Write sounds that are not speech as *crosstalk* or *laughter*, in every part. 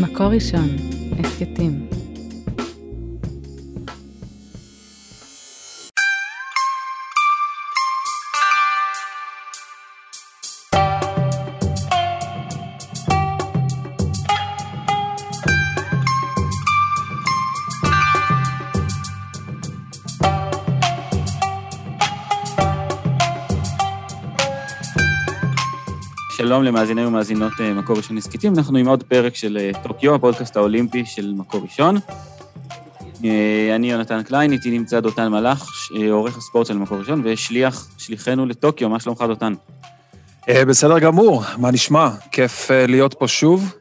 מקור ראשון, הסכתים. שלום למאזיני ומאזינות אה, מקור ראשון הסכתים, אנחנו עם עוד פרק של אה, טוקיו, הפודקאסט האולימפי של מקור ראשון. אה, אני יונתן קליין, איתי נמצא דותן מלאך, עורך הספורט של מקור ראשון, ושליח, שליחנו לטוקיו, מה שלומך דותן? בסדר גמור, מה נשמע? כיף להיות פה שוב.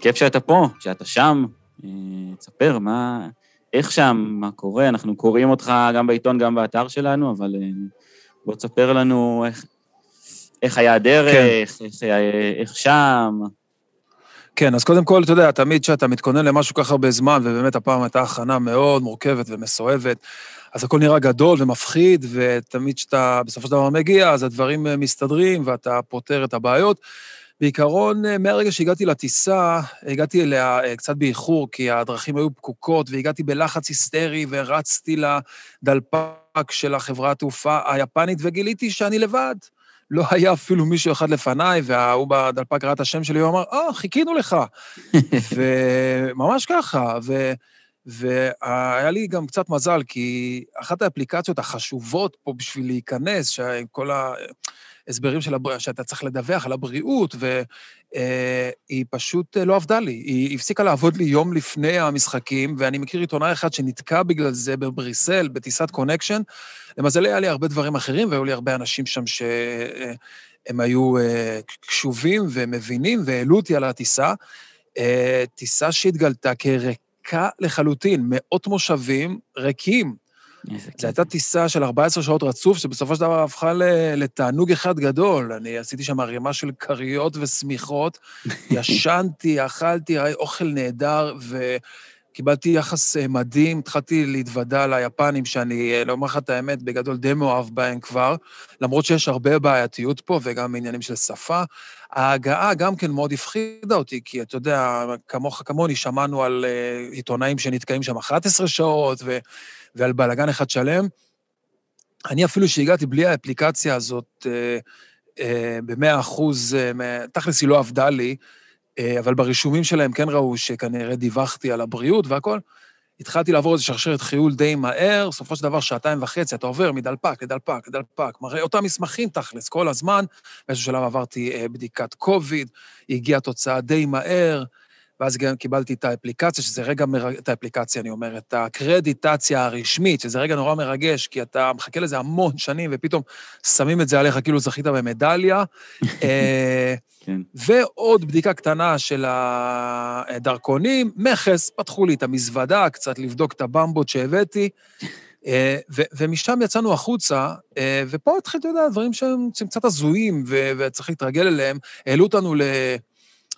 כיף שאתה פה, שאתה שם. תספר, מה... איך שם, מה קורה? אנחנו קוראים אותך גם בעיתון, גם באתר שלנו, אבל בוא תספר לנו איך, איך היה הדרך, כן. איך, איך שם. כן, אז קודם כל, אתה יודע, תמיד כשאתה מתכונן למשהו כל כך הרבה זמן, ובאמת הפעם הייתה הכנה מאוד מורכבת ומסואבת, אז הכל נראה גדול ומפחיד, ותמיד כשאתה בסופו של דבר מגיע, אז הדברים אה, מסתדרים ואתה פותר את הבעיות. בעיקרון, אה, מהרגע שהגעתי לטיסה, הגעתי אליה אה, קצת באיחור, כי הדרכים היו פקוקות, והגעתי בלחץ היסטרי, ורצתי לדלפק של החברת התעופה היפנית, וגיליתי שאני לבד. לא היה אפילו מישהו אחד לפניי, וההוא בדלפק ראה את השם שלי, הוא אמר, אה, חיכינו לך. *laughs* וממש ככה, ו... והיה לי גם קצת מזל, כי אחת האפליקציות החשובות פה בשביל להיכנס, שעם כל ההסברים של הבר... שאתה צריך לדווח על הבריאות, והיא פשוט לא עבדה לי. היא הפסיקה לעבוד לי יום לפני המשחקים, ואני מכיר עיתונאי אחד שנתקע בגלל זה בבריסל, בטיסת קונקשן. למזלי, היה לי הרבה דברים אחרים, והיו לי הרבה אנשים שם שהם היו אה, קשובים ומבינים, והעלו אותי על הטיסה. אה, טיסה שהתגלתה כריקה לחלוטין, מאות מושבים ריקים. זו הייתה טיסה של 14 שעות רצוף, שבסופו של דבר הפכה לתענוג אחד גדול. אני עשיתי שם ערימה של כריות ושמיכות, *laughs* ישנתי, אכלתי, אוכל נהדר, ו... קיבלתי יחס אה, מדהים, התחלתי להתוודע ליפנים, שאני, אה, לומר לך את האמת, בגדול די מאוהב בהם כבר, למרות שיש הרבה בעייתיות פה וגם עניינים של שפה. ההגעה גם כן מאוד הפחידה אותי, כי אתה יודע, כמוך כמוני, שמענו על uh, עיתונאים שנתקעים שם 11 שעות ו, ועל בלאגן אחד שלם. אני אפילו שהגעתי בלי האפליקציה הזאת, uh, uh, ב-100 אחוז, תכלס היא לא עבדה לי, אה, אבל ברישומים שלהם כן ראו שכנראה דיווחתי על הבריאות והכול. התחלתי לעבור איזה שרשרת חיול די מהר, בסופו של דבר שעתיים וחצי, אתה עובר מדלפק לדלפק לדלפק, מראה אותם מסמכים תכלס כל הזמן. באיזשהו שלב עברתי אה, בדיקת קוביד, הגיעה תוצאה די מהר, ואז גם קיבלתי את האפליקציה, שזה רגע, מרג... את האפליקציה, אני אומר, את הקרדיטציה הרשמית, שזה רגע נורא מרגש, כי אתה מחכה לזה המון שנים, ופתאום שמים את זה עליך כאילו זכית במדליה. *laughs* אה, כן. ועוד בדיקה קטנה של הדרכונים, מכס, פתחו לי את המזוודה, קצת לבדוק את הבמבות שהבאתי, אה, ומשם יצאנו החוצה, אה, ופה התחיל, אתה יודע, דברים שהם קצת הזויים, וצריך להתרגל אליהם. העלו אותנו ל...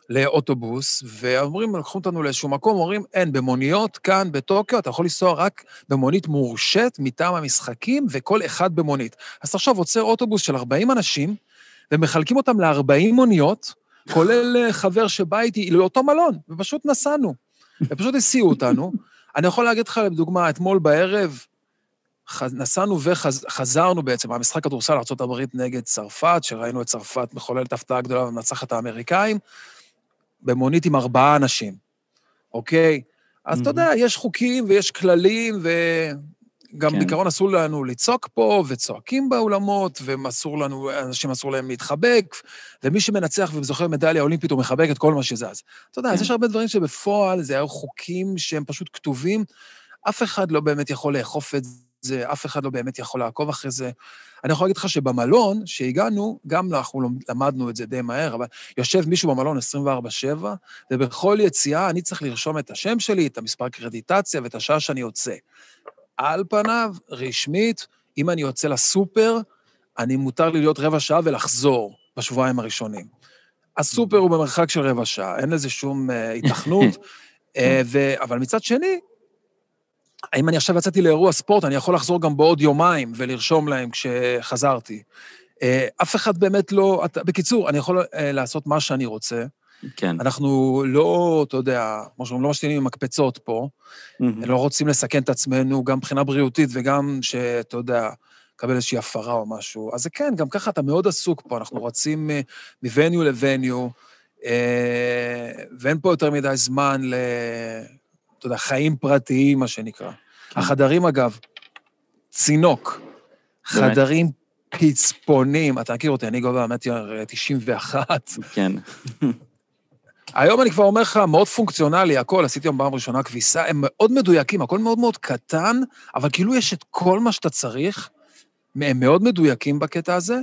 לאוטובוס, ואומרים, לקחו אותנו לאיזשהו מקום, אומרים, אין, במוניות כאן בטוקיו, אתה יכול לנסוע רק במונית מורשית מטעם המשחקים, וכל אחד במונית. אז עכשיו עוצר אוטובוס של 40 אנשים, ומחלקים אותם ל-40 מוניות, כולל אה, חבר שבא איתי לאותו מלון, ופשוט נסענו. ופשוט הסיעו אותנו. אני יכול להגיד לך, לדוגמה, אתמול בערב, נסענו וחזרנו בעצם, המשחק כדורסל ארה"ב נגד צרפת, שראינו את צרפת מחוללת הפתעה גדולה ומנצחת האמריקאים. במונית עם ארבעה אנשים, אוקיי? אז אתה יודע, יש חוקים ויש כללים, וגם כן. בעיקרון אסור לנו לצעוק פה, וצועקים באולמות, ואסור לנו, אנשים אסור להם להתחבק, ומי שמנצח וזוכר מדליה אולימפית, הוא מחבק את כל מה שזז. אתה יודע, כן. אז יש הרבה דברים שבפועל זה היו חוקים שהם פשוט כתובים, אף אחד לא באמת יכול לאכוף את זה, אף אחד לא באמת יכול לעקוב אחרי זה. אני יכול להגיד לך שבמלון, שהגענו, גם אנחנו למדנו את זה די מהר, אבל יושב מישהו במלון 24-7, ובכל יציאה אני צריך לרשום את השם שלי, את המספר קרדיטציה ואת השעה שאני יוצא. על פניו, רשמית, אם אני יוצא לסופר, אני מותר לי להיות רבע שעה ולחזור בשבועיים הראשונים. הסופר הוא במרחק של רבע שעה, אין לזה שום היתכנות. uh, *laughs* ו... אבל מצד שני, האם אני עכשיו יצאתי לאירוע ספורט, אני יכול לחזור גם בעוד יומיים ולרשום להם כשחזרתי. אה, אף אחד באמת לא... בקיצור, אני יכול אה, לעשות מה שאני רוצה. כן. אנחנו לא, אתה יודע, כמו שאומרים, לא משתינים עם מקפצות פה, מהמם. לא רוצים לסכן את עצמנו, גם מבחינה בריאותית וגם שאתה יודע, לקבל איזושהי הפרה או משהו. אז זה כן, גם ככה אתה מאוד עסוק פה, אנחנו רצים אה, מווניו לווניו, אה, ואין פה יותר מדי זמן ל... אתה יודע, חיים פרטיים, מה שנקרא. כן. החדרים, אגב, צינוק, באמת? חדרים פצפונים, אתה מכיר אותי, אני גובה מטר 91. כן. היום אני כבר אומר לך, מאוד פונקציונלי, הכל, עשיתי היום פעם ראשונה כביסה, הם מאוד מדויקים, הכל מאוד מאוד קטן, אבל כאילו יש את כל מה שאתה צריך, הם מאוד מדויקים בקטע הזה, אה,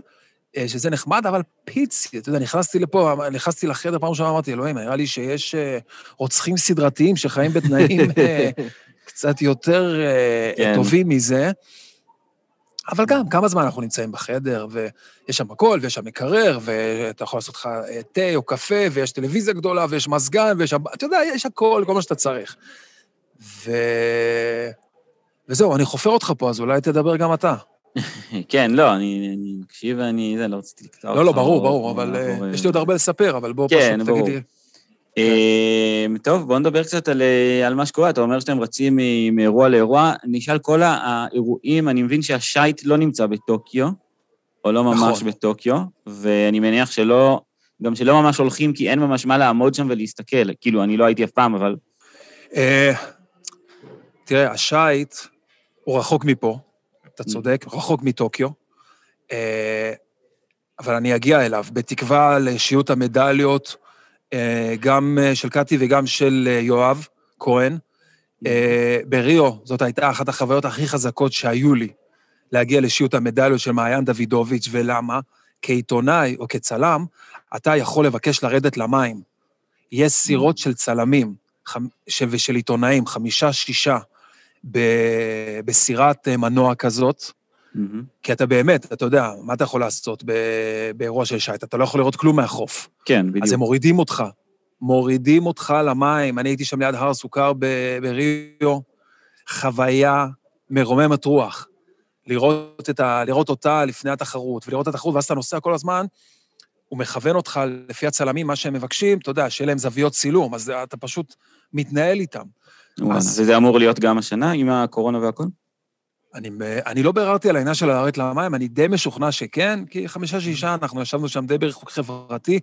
שזה נחמד, אבל פיצי, אתה יודע, נכנסתי לפה, נכנסתי לחדר, פעם ראשונה אמרתי, אלוהים, נראה לי שיש אה, רוצחים סדרתיים שחיים בתנאים אה, *laughs* קצת יותר אה, כן. טובים מזה. אבל גם, כמה זמן אנחנו נמצאים בחדר, ויש שם הכל, ויש שם מקרר, ואתה יכול לעשות לך אה, תה או קפה, ויש טלוויזיה גדולה, ויש מזגן, ויש... אתה יודע, יש הכל, כל מה שאתה צריך. ו... וזהו, אני חופר אותך פה, אז אולי תדבר גם אתה. *laughs* כן, לא, אני מקשיב ואני... זה, לא רציתי לקטוע אותך. לא, לא, ברור, או- ברור, או אבל אה, לעבור, יש לי עוד הרבה לספר, אבל בוא כן, פשוט ברור. תגיד לי. אה, טוב, בואו נדבר קצת על, אה, על מה שקורה. אתה אומר שאתם רצים מאירוע לאירוע. נשאל כל האירועים, אני מבין שהשייט לא נמצא בטוקיו, או לא ממש נכון. בטוקיו, ואני מניח שלא, גם שלא ממש הולכים, כי אין ממש מה לעמוד שם ולהסתכל. כאילו, אני לא הייתי אף פעם, אבל... אה, תראה, השייט הוא רחוק מפה, אתה צודק, רחוק מטוקיו, אה, אבל אני אגיע אליו, בתקווה לשיעוט המדליות, אה, גם אה, של קטי וגם של יואב כהן. בריו, זאת הייתה אחת החוויות הכי חזקות שהיו לי, להגיע לשיעוט המדליות של מעיין דוידוביץ', ולמה? כעיתונאי או כצלם, אתה יכול לבקש לרדת למים. יש סירות של צלמים ושל עיתונאים, חמישה, שישה, בסירת אה, מנוע כזאת, מהמם. כי אתה באמת, אתה יודע, מה אתה יכול לעשות באירוע של שייט? אתה לא יכול לראות כלום מהחוף. כן, בדיוק. אז הם מורידים אותך. מורידים אותך למים. אני הייתי שם ליד הר הסוכר ב- בריו, חוויה מרוממת רוח. לראות, את ה, לראות אותה לפני התחרות, ולראות את התחרות, ואז אתה נוסע כל הזמן, הוא מכוון אותך לפי הצלמים, מה שהם מבקשים, אתה יודע, שיהיה להם זוויות צילום, אז אתה פשוט מתנהל איתם. אז- וזה אמור להיות גם השנה, עם הקורונה והכל? אני, אני לא ביררתי על העניין של לרדת למים, אני די משוכנע שכן, כי חמישה-שישה, אנחנו ישבנו שם די בריחוק חברתי.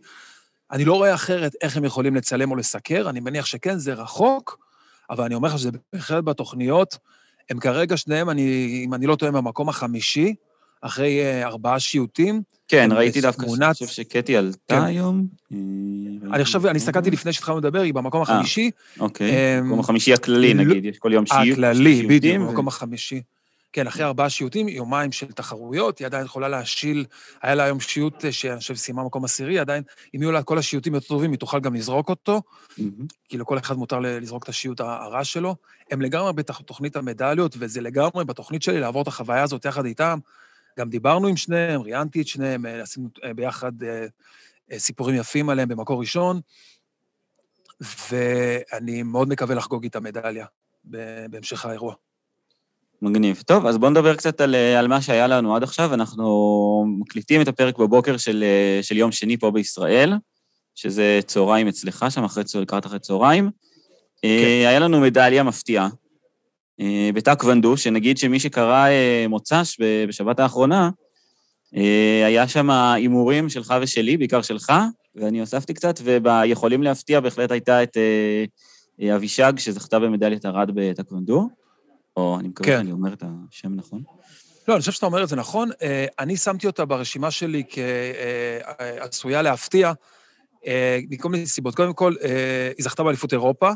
אני לא רואה אחרת איך הם יכולים לצלם או לסקר, אני מניח שכן, זה רחוק, אבל אני אומר לך שזה בהחלט בתוכניות. הם כרגע שניהם, אני, אם אני לא טועה, במקום החמישי, אחרי אה, ארבעה שיוטים. כן, ראיתי דווקא, אני חושב שקטי עלתה כן. היום. אה, אני חושב, אני הסתכלתי לפני שהתחלנו לדבר, היא במקום החמישי, אוקיי, אמ, מקום החמישי הכללי, לא- נגיד, יש כל יום שיעוט. הכללי, בדיוק, במקום החמישי. כן, אחרי ארבעה שיעוטים, יומיים של תחרויות, היא עדיין יכולה להשיל, היה לה היום שיעוט אה, שאני חושב סיימה מקום עשירי, עדיין, אם יהיו לה כל השיעוטים יותר טובים, היא תוכל גם לזרוק אותו, מהמם. כי לכל אחד מותר לזרוק את השיעוט הרע שלו. הם לגמרי בתוכנית המדליות, וזה לגמרי בתוכנית שלי לעבור את החוויה הזאת יחד איתם. גם דיברנו עם שניהם, ראיינתי את שניהם, אה, עשינו אה, ביחד אה, סיפורים יפים עליהם במקור ראשון, ואני מאוד מקווה לחגוג איתם מדליה בהמשך האירוע. מגניב. טוב, אז בואו נדבר קצת על, על מה שהיה לנו עד עכשיו. אנחנו מקליטים את הפרק בבוקר של, של יום שני פה בישראל, שזה צהריים אצלך, שם אחרי, לקראת אחרי צהריים. כן. היה לנו מדליה מפתיעה בטקוונדו, שנגיד שמי שקרא אה, מוצ"ש בשבת האחרונה, אה, היה שם הימורים שלך ושלי, בעיקר שלך, ואני הוספתי קצת, וביכולים להפתיע בהחלט הייתה את אה, אה, אבישג, שזכתה במדליית ארד בטקוונדו. או אני מקווה כן. שאני אומר את השם נכון. לא, אני חושב שאתה אומר את זה נכון. אה, אני שמתי אותה ברשימה שלי כעשויה להפתיע, אה, מכל מיני סיבות. קודם כל, אה, היא זכתה באליפות אירופה,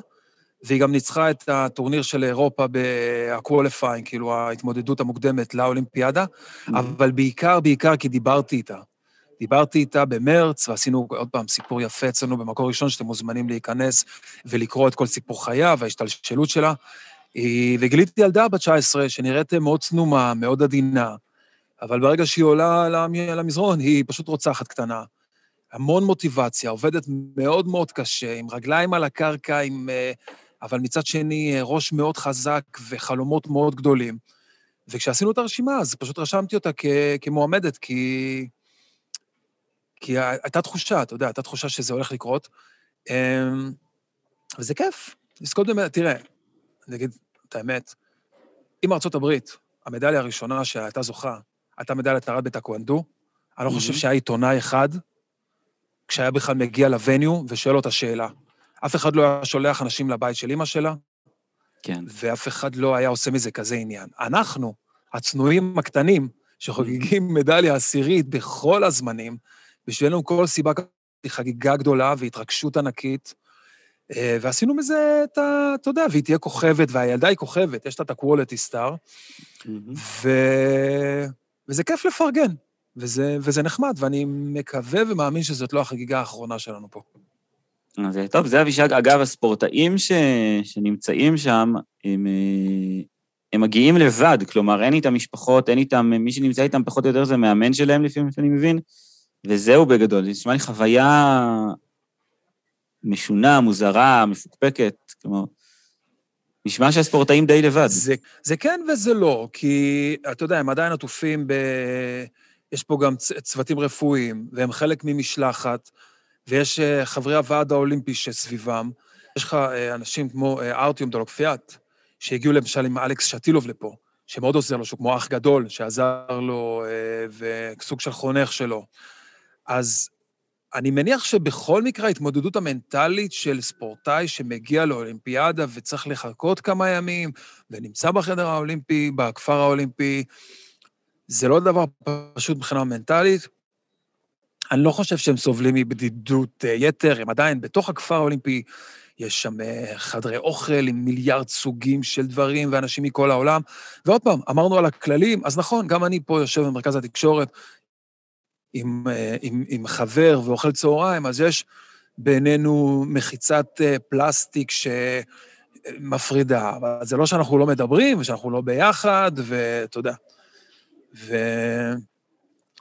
והיא גם ניצחה את הטורניר של אירופה ב-qualifying, כאילו ההתמודדות המוקדמת לאולימפיאדה, אבל בעיקר, בעיקר כי דיברתי איתה. דיברתי איתה במרץ, ועשינו עוד פעם סיפור יפה אצלנו במקור ראשון, שאתם מוזמנים להיכנס ולקרוא את כל סיפור חייו וההשתלשלות שלה. וגיליתי ילדה בת 19 שנראית מאוד צנומה, מאוד עדינה, אבל ברגע שהיא עולה למ- למזרון, היא פשוט רוצחת קטנה. המון מוטיבציה, עובדת מאוד מאוד קשה, עם רגליים על הקרקע, עם... אה, אבל מצד שני, אה, ראש מאוד חזק וחלומות מאוד גדולים. וכשעשינו את הרשימה, אז פשוט רשמתי אותה כ- כמועמדת, כי... כי הייתה תחושה, אתה יודע, הייתה תחושה שזה הולך לקרות. אמ, וזה כיף, לזכות באמת, תראה, אני אגיד את האמת, אם ארצות הברית, המדליה הראשונה שהייתה זוכה, הייתה מדליית ארד בטקוונדו, אני לא חושב שהיה עיתונאי אחד, כשהיה בכלל מגיע לווניו ושואל אותה שאלה. אף אחד לא היה שולח אנשים לבית של אימא שלה, כן. ואף אחד לא היה עושה מזה כזה עניין. אנחנו, הצנועים הקטנים, שחוגגים מדליה עשירית בכל הזמנים, בשבילנו כל סיבה היא חגיגה גדולה והתרגשות ענקית, אה, ועשינו מזה את ה... אתה יודע, והיא תהיה כוכבת, והילדה היא כוכבת, יש לה את ה-quality star, ו... וזה כיף לפרגן, וזה, וזה נחמד, ואני מקווה ומאמין שזאת לא החגיגה האחרונה שלנו פה. אז טוב, זה אבישג. אגב, הספורטאים ש... שנמצאים שם, הם, אה, הם מגיעים לבד, כלומר, אין איתם משפחות, אין איתם, מי שנמצא איתם פחות או יותר זה מאמן שלהם, לפי מה שאני מבין, וזהו בגדול. זה נשמע לי חוויה משונה, מוזרה, מפוקפקת, כלומר, נשמע שהספורטאים די לבד. זה, זה כן וזה לא, כי אתה יודע, הם עדיין עטופים ב... יש פה גם. צוותים רפואיים, והם חלק ממשלחת, ויש אה, חברי הוועד האולימפי שסביבם. יש לך אה, אנשים כמו אה, ארטיום דולוקפיאט, שהגיעו למשל עם אלכס שטילוב לפה, שמאוד עוזר לו, שהוא כמו אח גדול, שעזר לו, וסוג של חונך שלו. אז אני מניח שבכל מקרה ההתמודדות המנטלית של ספורטאי שמגיע לאולימפיאדה וצריך לחכות כמה ימים, ונמצא בחדר האולימפי, בכפר האולימפי, זה לא דבר פשוט מבחינה מנטלית. אני לא חושב שהם סובלים מבדידות אה, יתר, הם עדיין בתוך הכפר האולימפי, יש שם אה, חדרי אוכל עם מיליארד סוגים של דברים ואנשים מכל העולם. ועוד פעם, אמרנו על הכללים, אז נכון, גם אני פה יושב במרכז התקשורת עם, אה, עם, עם חבר ואוכל צהריים, אז יש בינינו מחיצת פלסטיק שמפרידה. אבל זה לא שאנחנו לא מדברים ושאנחנו לא ביחד, ואתה יודע. ו...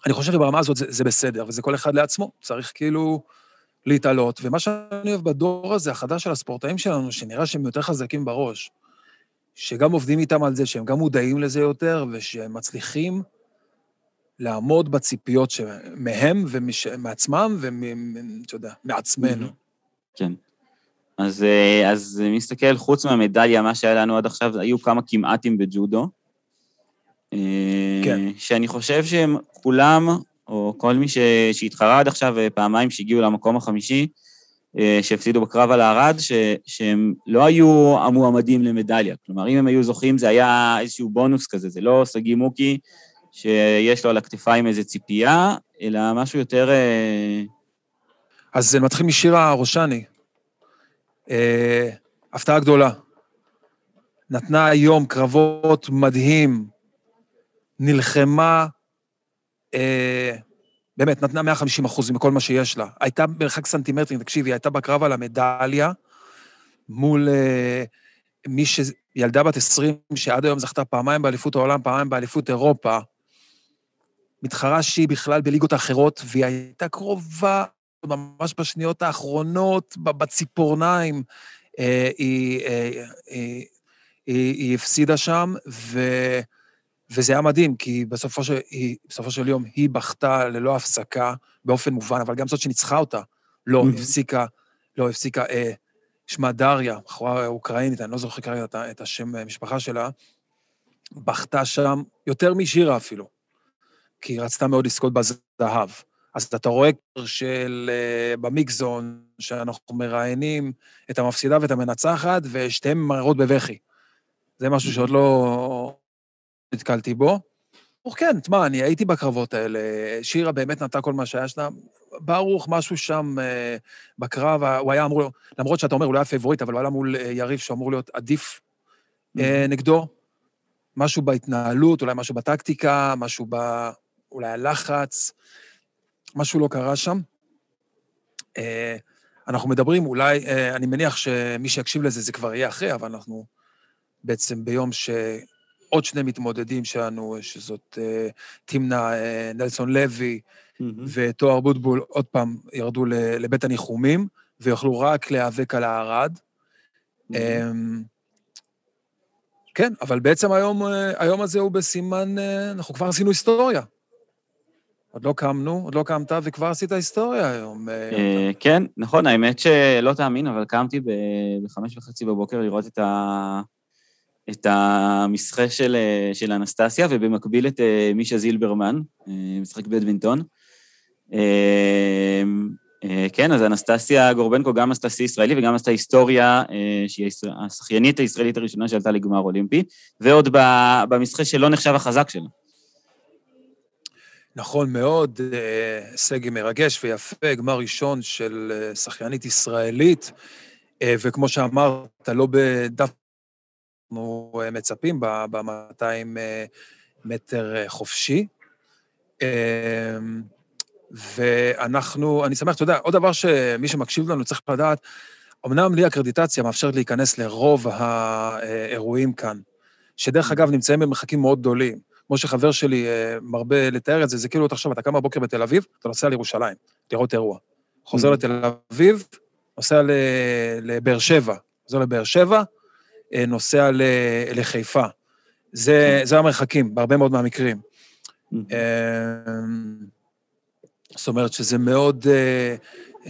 אני חושב שברמה הזאת זה, זה בסדר, וזה כל אחד לעצמו, צריך כאילו להתעלות. ומה שאני אוהב בדור הזה, החדש של הספורטאים שלנו, שנראה שהם יותר חזקים בראש, שגם עובדים איתם על זה, שהם גם מודעים לזה יותר, ושהם מצליחים לעמוד בציפיות מהם ומעצמם, ואתה יודע, מעצמנו. כן. אז, אה, אז מסתכל, חוץ מהמדליה, מה שהיה לנו עד עכשיו, היו כמה כמעטים בג'ודו. כן. שאני חושב שהם כולם, או כל מי ש... שהתחרה עד עכשיו אה, פעמיים שהגיעו למקום החמישי, אה, שהפסידו בקרב על הארד, ש... שהם לא היו המועמדים למדליה. כלומר, אם הם היו זוכים, זה היה איזשהו בונוס כזה, זה לא סגי מוקי שיש לו על הכתפיים איזו ציפייה, אלא משהו יותר... אה, אז זה מתחיל משירה רושני. אה, הפתעה גדולה. נתנה היום קרבות מדהים, נלחמה, אה, באמת, נתנה 150 אחוז מכל מה שיש לה. הייתה מרחק סנטימטרים, תקשיבי, הייתה בקרב על המדליה מול אה, מי ש... ילדה בת 20, שעד היום זכתה פעמיים באליפות העולם, פעמיים באליפות אירופה, מתחרה שהיא בכלל בליגות האחרות, והיא הייתה קרובה ממש בשניות האחרונות, בציפורניים. אה, היא, אה, היא, היא, היא הפסידה שם, ו... וזה היה מדהים, כי בסופו של, היא, בסופו של יום היא בכתה ללא הפסקה, באופן מובן, אבל גם זאת שניצחה אותה, לא mm-hmm. הפסיקה, לא הפסיקה, אה, שמה דריה, בחורה אוקראינית, אני לא זוכר כרגע את, את השם המשפחה שלה, בכתה שם יותר משירה אפילו, כי היא רצתה מאוד לזכות בזהב. אז אתה רואה של uh, במיקזון, שאנחנו מראיינים את המפסידה ואת המנצחת, ושתיהן מראות בבכי. זה משהו שעוד לא, נתקלתי בו. כן, תשמע, אני הייתי בקרבות האלה, שירה באמת נתנה כל מה שהיה שם. ברוך, משהו שם אה, בקרב, הוא היה אמור, למרות שאתה אומר, הוא לא היה פייבוריט, אבל הוא היה מול אה, יריב שהוא אמור להיות עדיף אה, נגדו. משהו בהתנהלות, אולי משהו בטקטיקה, משהו ב... אולי הלחץ, משהו לא קרה שם. אה, אנחנו מדברים, אולי, אה, אני מניח שמי שיקשיב לזה, זה כבר יהיה אחרי, אבל אנחנו בעצם ביום ש... עוד שני מתמודדים שלנו, שזאת uh, תמנה uh, נלסון לוי mm-hmm. ותואר בוטבול, עוד פעם ירדו לבית הניחומים, ויוכלו רק להיאבק על הערד. Mm-hmm. Um, כן, אבל בעצם היום, uh, היום הזה הוא בסימן, uh, אנחנו כבר עשינו היסטוריה. עוד לא קמנו, עוד לא קמת, וכבר עשית היסטוריה היום. אה, אה, כן, נכון, האמת שלא תאמין, אבל קמתי בחמש וחצי בבוקר לראות את, ה... את המסחה של, אה, של אנסטסיה, ובמקביל את אה, מישה זילברמן, אה, משחק בדמינטון. אה, כן, אז אנסטסיה גורבנקו גם עשתה שיא ישראלי וגם עשתה היסטוריה, שהיא השחיינית הישראלית הראשונה שעלתה לגמר אולימפי, ועוד במסחה שלא נחשב החזק שלה. נכון מאוד, הישג מרגש ויפה, גמר ראשון של שחיינית ישראלית, וכמו שאמרת, לא בדף אנחנו אה, מצפים ב-200 מטר אה, חופשי. אה, ואנחנו, אני שמח, אתה יודע, עוד דבר שמי שמקשיב לנו צריך לדעת, אמנם לי הקרדיטציה מאפשרת להיכנס לרוב האירועים כאן, שדרך אגב נמצאים במרחקים מאוד גדולים. כמו שחבר שלי אה, מרבה לתאר את זה, זה כאילו, תחשוב, אתה קם בבוקר בתל אביב, אתה נוסע לירושלים, לראות אירוע. חוזר Mhm. לתל אביב, נוסע לבאר שבע, חוזר לבאר שבע, אה, נוסע ל- לחיפה. זה, זה המרחקים, בהרבה מאוד מהמקרים. אה, זאת אומרת שזה מאוד, אה,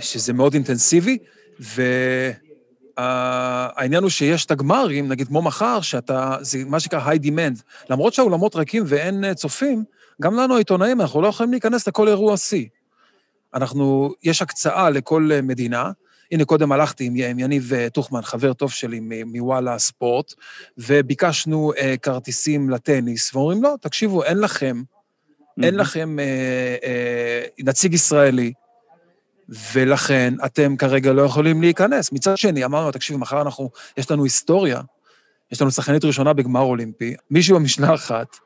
שזה מאוד אינטנסיבי, והעניין הוא שיש את הגמרים, נגיד כמו מחר, שאתה, זה מה שנקרא high demand. למרות שהאולמות ריקים ואין אה, צופים, גם לנו העיתונאים, אנחנו לא יכולים להיכנס לכל אירוע שיא. אנחנו, יש הקצאה לכל אה, מדינה. הנה, קודם הלכתי עם, עם יניב אה, טוחמן, חבר טוב שלי מוואלה ספורט, וביקשנו אה, כרטיסים לטניס, ואומרים, לא, תקשיבו, אין לכם, אין לכם אה, אה, נציג ישראלי, ולכן אתם כרגע לא יכולים להיכנס. מצד שני, אמרנו, תקשיבו, מחר אנחנו, יש לנו היסטוריה, יש לנו שחקנית ראשונה בגמר אולימפי, מישהו במשלחת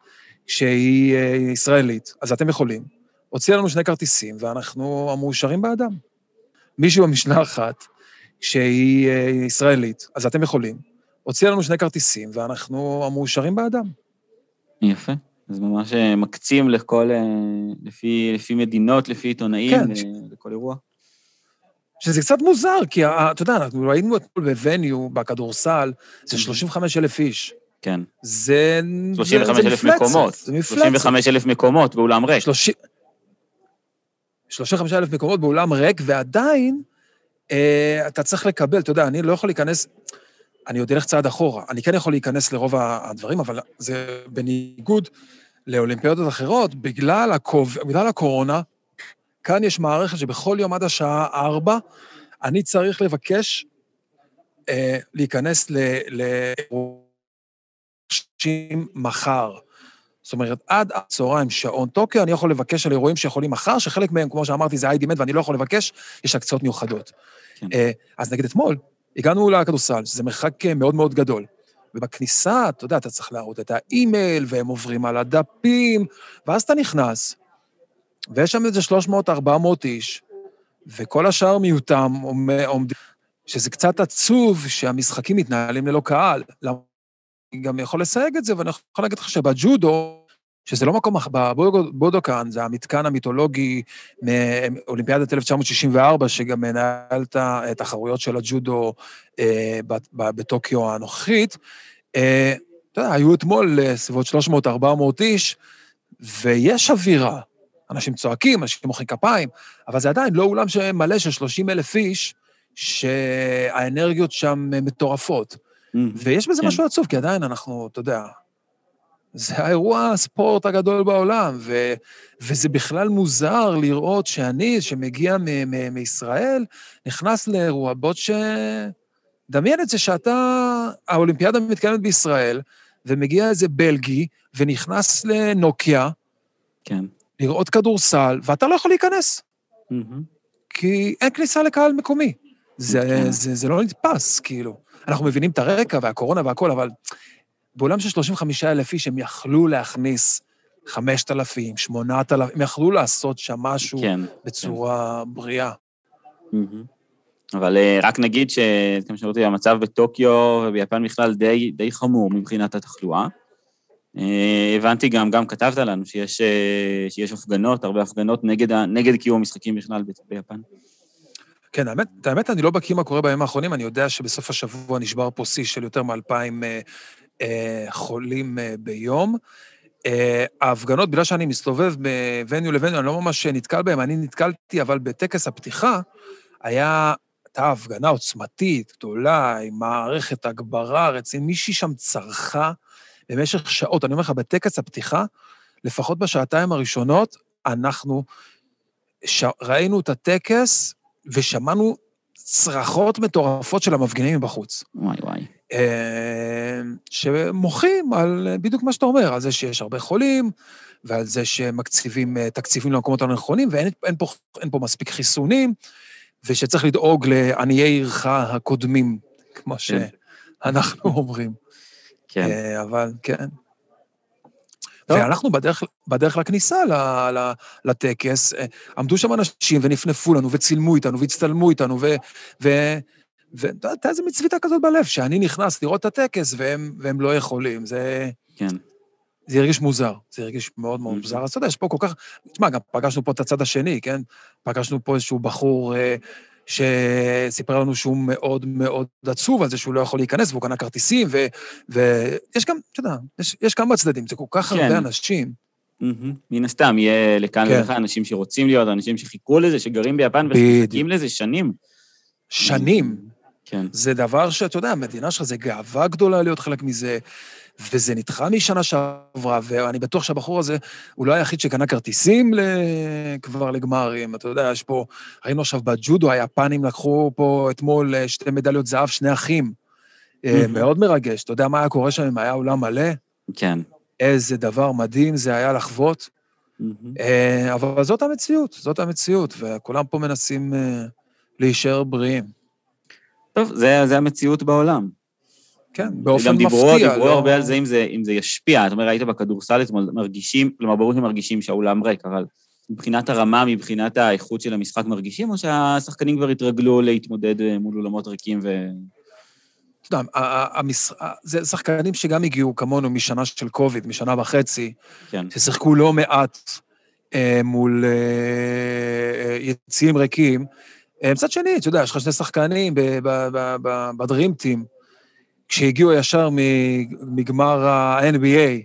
שהיא אה, ישראלית, אז אתם יכולים. הוציא לנו שני כרטיסים, ואנחנו המאושרים באדם. מישהו במשלחת שהיא אה, ישראלית, אז אתם יכולים. הוציא לנו שני כרטיסים, ואנחנו המאושרים באדם. יפה. אז ממש אה, מקצים לכל, אה, לפי, לפי מדינות, לפי עיתונאים, כן. לכל אירוע. שזה קצת מוזר, כי אתה יודע, אנחנו ראינו אתמול בווניו, בכדורסל, זה 35 אלף איש. כן. זה... 35 זה אלף מקומות. זה מפלצת. 35 אלף מקומות באולם ריק. 30 35 אלף מקומות באולם ריק, ועדיין אה, אתה צריך לקבל, אתה יודע, אני לא יכול להיכנס, אני עוד אלך צעד אחורה. אני כן יכול להיכנס לרוב הדברים, אבל זה בניגוד לאולימפיאדות אחרות, בגלל, הקוב, בגלל הקורונה, כאן יש מערכת שבכל יום עד השעה 4, אני צריך לבקש אה, להיכנס לאירועים מחר. זאת אומרת, עד הצהריים, שעון טוקיו, אני יכול לבקש על אירועים שיכולים מחר, שחלק מהם, כמו שאמרתי, זה איידי מת ואני לא יכול לבקש, יש הקצאות מיוחדות. כן. אה, אז נגיד אתמול, הגענו לכדורסל, שזה מרחק אה, מאוד מאוד גדול. ובכניסה, אתה יודע, אתה צריך להראות את האימייל, והם עוברים על הדפים, ואז אתה נכנס, ויש שם איזה 300-400 איש, וכל השאר מיעוטם עומ- עומדים, שזה קצת עצוב שהמשחקים מתנהלים ללא קהל. אני גם יכול לסייג את זה, ואני יכול להגיד לך שבג'ודו, שזה לא מקום, בבודוקאן, זה המתקן המיתולוגי מאולימפיאדת 1964, שגם מנהל את התחרויות של הג'ודו אה, בטוקיו הנוכחית. אה, אתה יודע, היו אתמול אה, סביבות 300-400 איש, ויש אווירה. אנשים צועקים, אנשים מוחאים כפיים, אבל זה עדיין לא אולם מלא של 30 אלף איש, שהאנרגיות שם מטורפות. ויש בזה כן. משהו עצוב, כי עדיין אנחנו, אתה יודע, זה האירוע הספורט הגדול בעולם, ו, וזה בכלל מוזר לראות שאני, שמגיע מ, מ, מישראל, נכנס לאירוע, בעוד ש... דמיין את זה שאתה, האולימפיאדה מתקיימת בישראל, ומגיע איזה בלגי, ונכנס לנוקיה, כן. לראות כדורסל, ואתה לא יכול להיכנס, מהמם. כי אין כניסה לקהל מקומי. זה, כן. זה, זה לא נתפס, כאילו. אנחנו מבינים את הרקע והקורונה והכול, אבל בעולם של 35 אלף איש, הם יכלו להכניס 5,000, 8,000, הם יכלו לעשות שם משהו כן. בצורה בריאה. מהמם. אבל אה, רק נגיד שכמו שאמרתי, המצב בטוקיו וביפן בכלל די, די חמור מבחינת התחלואה. אה, הבנתי גם, גם כתבת לנו שיש, אה, שיש הפגנות, הרבה הפגנות נגד, נגד קיום המשחקים בכלל ביפן. כן, האמת, האמת, אני לא בקיא מה קורה בימים האחרונים, אני יודע שבסוף השבוע נשבר פה שיא של יותר מ-2,000 אה, חולים אה, ביום. אה, ההפגנות, בגלל שאני מסתובב בווניו לווניו, אני לא ממש נתקל בהן, אני נתקלתי, אבל בטקס הפתיחה היה, הייתה הפגנה עוצמתית, גדולה, עם מערכת הגברה רצינית, מישהי שם צרחה במשך שעות. אני אומר לך, בטקס הפתיחה, לפחות בשעתיים הראשונות, אנחנו ש... ראינו את הטקס ושמענו צרחות מטורפות של המפגינים מבחוץ. וואי וואי. אה, שמוחים על בדיוק מה שאתה אומר, על זה שיש הרבה חולים, ועל זה שמקציבים אה, תקציבים למקומות הנכונים, ואין אין פה, אין פה מספיק חיסונים, ושצריך לדאוג לעניי עירך הקודמים, כמו כן. שאנחנו *laughs* אומרים. כן. אה, אבל כן. ואנחנו בדרך, בדרך לכניסה לטקס, עמדו שם אנשים ונפנפו לנו וצילמו איתנו והצטלמו איתנו, והייתה איזה מצוויתה כזאת בלב, שאני נכנס לראות את הטקס והם, והם לא יכולים. זה... כן. זה הרגיש מוזר, זה הרגיש מאוד מאוד מוזר. אז אתה יודע, יש פה כל כך... תשמע, גם פגשנו פה את הצד השני, כן? פגשנו פה איזשהו בחור אה, שסיפר לנו שהוא מאוד מאוד עצוב על זה שהוא לא יכול להיכנס, והוא קנה כרטיסים, ו, ויש גם, אתה יודע, יש, יש כמה צדדים, זה כל כך כן. הרבה אנשים. Mm-hmm. מן הסתם, יהיה לכאן כן. ולכאן אנשים שרוצים להיות, אנשים שחיכו לזה, שגרים ביפן ושמחכים לזה שנים. שנים. כן. זה דבר שאתה יודע, המדינה שלך זה גאווה גדולה להיות חלק מזה, וזה נדחה משנה שעברה, ואני בטוח שהבחור הזה הוא לא היחיד שקנה כרטיסים כבר לגמרים. אתה יודע, יש פה, ראינו עכשיו בג'ודו, היפנים לקחו פה אתמול אה, שתי מדליות זהב, שני אחים. Mm-hmm. מאוד מרגש. אתה יודע מה היה קורה שם אם היה אולם מלא? כן. איזה דבר מדהים זה היה לחוות. Mm-hmm. אבל זאת המציאות, זאת המציאות, וכולם פה מנסים להישאר בריאים. טוב, זה, זה המציאות בעולם. כן, באופן מפתיע. גם דיברו, דיברו לא... הרבה על זה אם, זה אם זה ישפיע. זאת אומרת, היית בכדורסל אתמול, מרגישים, כלומר, ברור שמרגישים שהאולם ריק, אבל מבחינת הרמה, מבחינת האיכות של המשחק מרגישים, או שהשחקנים כבר התרגלו להתמודד אה, מול אולמות ריקים ו... אתה יודע, המש... זה שחקנים שגם הגיעו כמונו משנה של קוביד, משנה וחצי, כן. ששיחקו לא מעט אה, מול אה, אה יציאים ריקים. אה, מצד שני, אתה יודע, יש לך שני שחקנים בדרים טים, כשהגיעו ישר מגמר ה-NBA,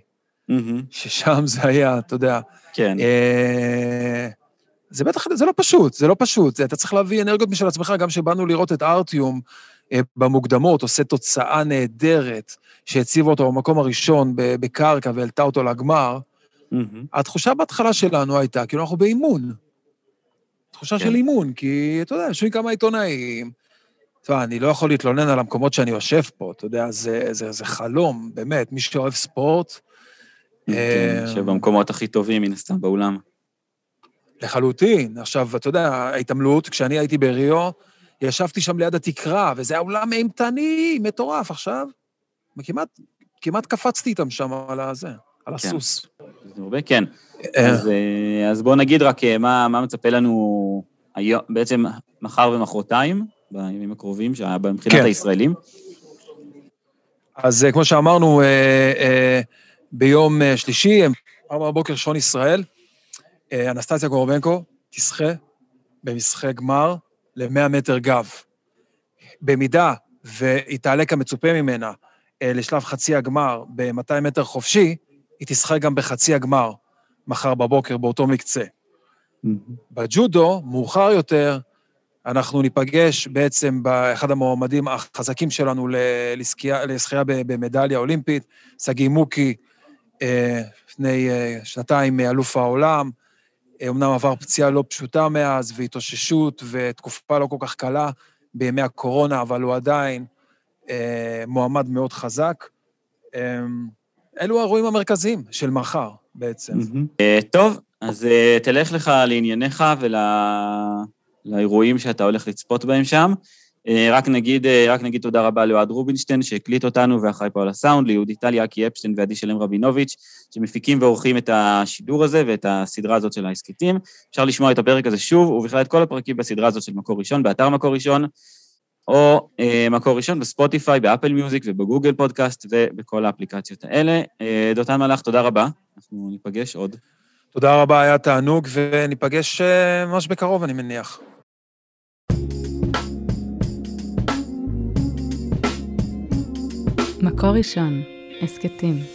ששם זה היה, אתה יודע. כן. אה, זה בטח, זה לא פשוט, זה לא פשוט. אתה צריך להביא אנרגיות משל עצמך, גם כשבאנו לראות את ארטיום אה, במוקדמות, עושה תוצאה נהדרת, שהציבה אותו במקום הראשון בקרקע והעלתה אותו לגמר. התחושה בהתחלה שלנו הייתה, כאילו אנחנו באימון. תחושה כן. של אימון, כי אתה יודע, יושבים כמה עיתונאים, תשמע, אני לא יכול להתלונן על המקומות שאני יושב פה, אתה יודע, זה, זה, זה חלום, באמת, מי שאוהב ספורט... כן, אה, שבמקומות הכי טובים, מן הסתם, באולם. לחלוטין. עכשיו, אתה יודע, ההתעמלות, כשאני הייתי בריו, ישבתי שם ליד התקרה, וזה היה אולם אימתני, מטורף. עכשיו, כמעט, כמעט קפצתי איתם שם על הזה, על כן. הסוס. כן. אה. אז, אה, בואו נגיד רק מה, מה מצפה לנו בעצם מחר ומחרתיים. בימים הקרובים, מבחינת כן. הישראלים? אז אה, כמו שאמרנו, אה, אה, ביום שלישי, ארבע בבוקר שעון ישראל, אנסטסיה גורבנקו תשחה במשחק גמר ל-100 מטר גב. במידה והיא תעלה כמצופה ממנה לשלב חצי הגמר ב-200 מטר חופשי, היא תשחה גם בחצי הגמר מחר בבוקר באותו מקצה. Mm-hmm. בג'ודו, מאוחר יותר, אנחנו ניפגש בעצם באחד המועמדים החזקים שלנו לזכייה במדליה אולימפית, שגיא מוקי, אה, לפני אה, שנתיים אלוף העולם, אומנם אה, עבר פציעה לא פשוטה מאז, והתאוששות, ותקופה לא כל כך קלה בימי הקורונה, אבל הוא עדיין מועמד מאוד חזק. אלו האירועים המרכזיים של מחר בעצם. טוב, אז תלך לך לענייניך ול... לאירועים שאתה הולך לצפות בהם שם. אה, רק נגיד, אה, רק נגיד תודה רבה לאוהד רובינשטיין שהקליט אותנו ואחראי פה על הסאונד, ליהודי טלי, אקי אפשטיין ועדי שלם רבינוביץ', שמפיקים ועורכים את השידור הזה ואת הסדרה הזאת של ההסכתים. אפשר לשמוע את הפרק הזה שוב, ובכלל את כל הפרקים בסדרה הזאת של מקור ראשון, באתר מקור ראשון, או אה, מקור ראשון בספוטיפיי, באפל מיוזיק ובגוגל פודקאסט ובכל האפליקציות האלה. אה, דותן מלאך, תודה רבה, אנחנו ניפגש עוד. תודה רבה, היה תענוג, וניפגש אה, ממש בקרוב, אני מניח. מקור ראשון, הסכתים.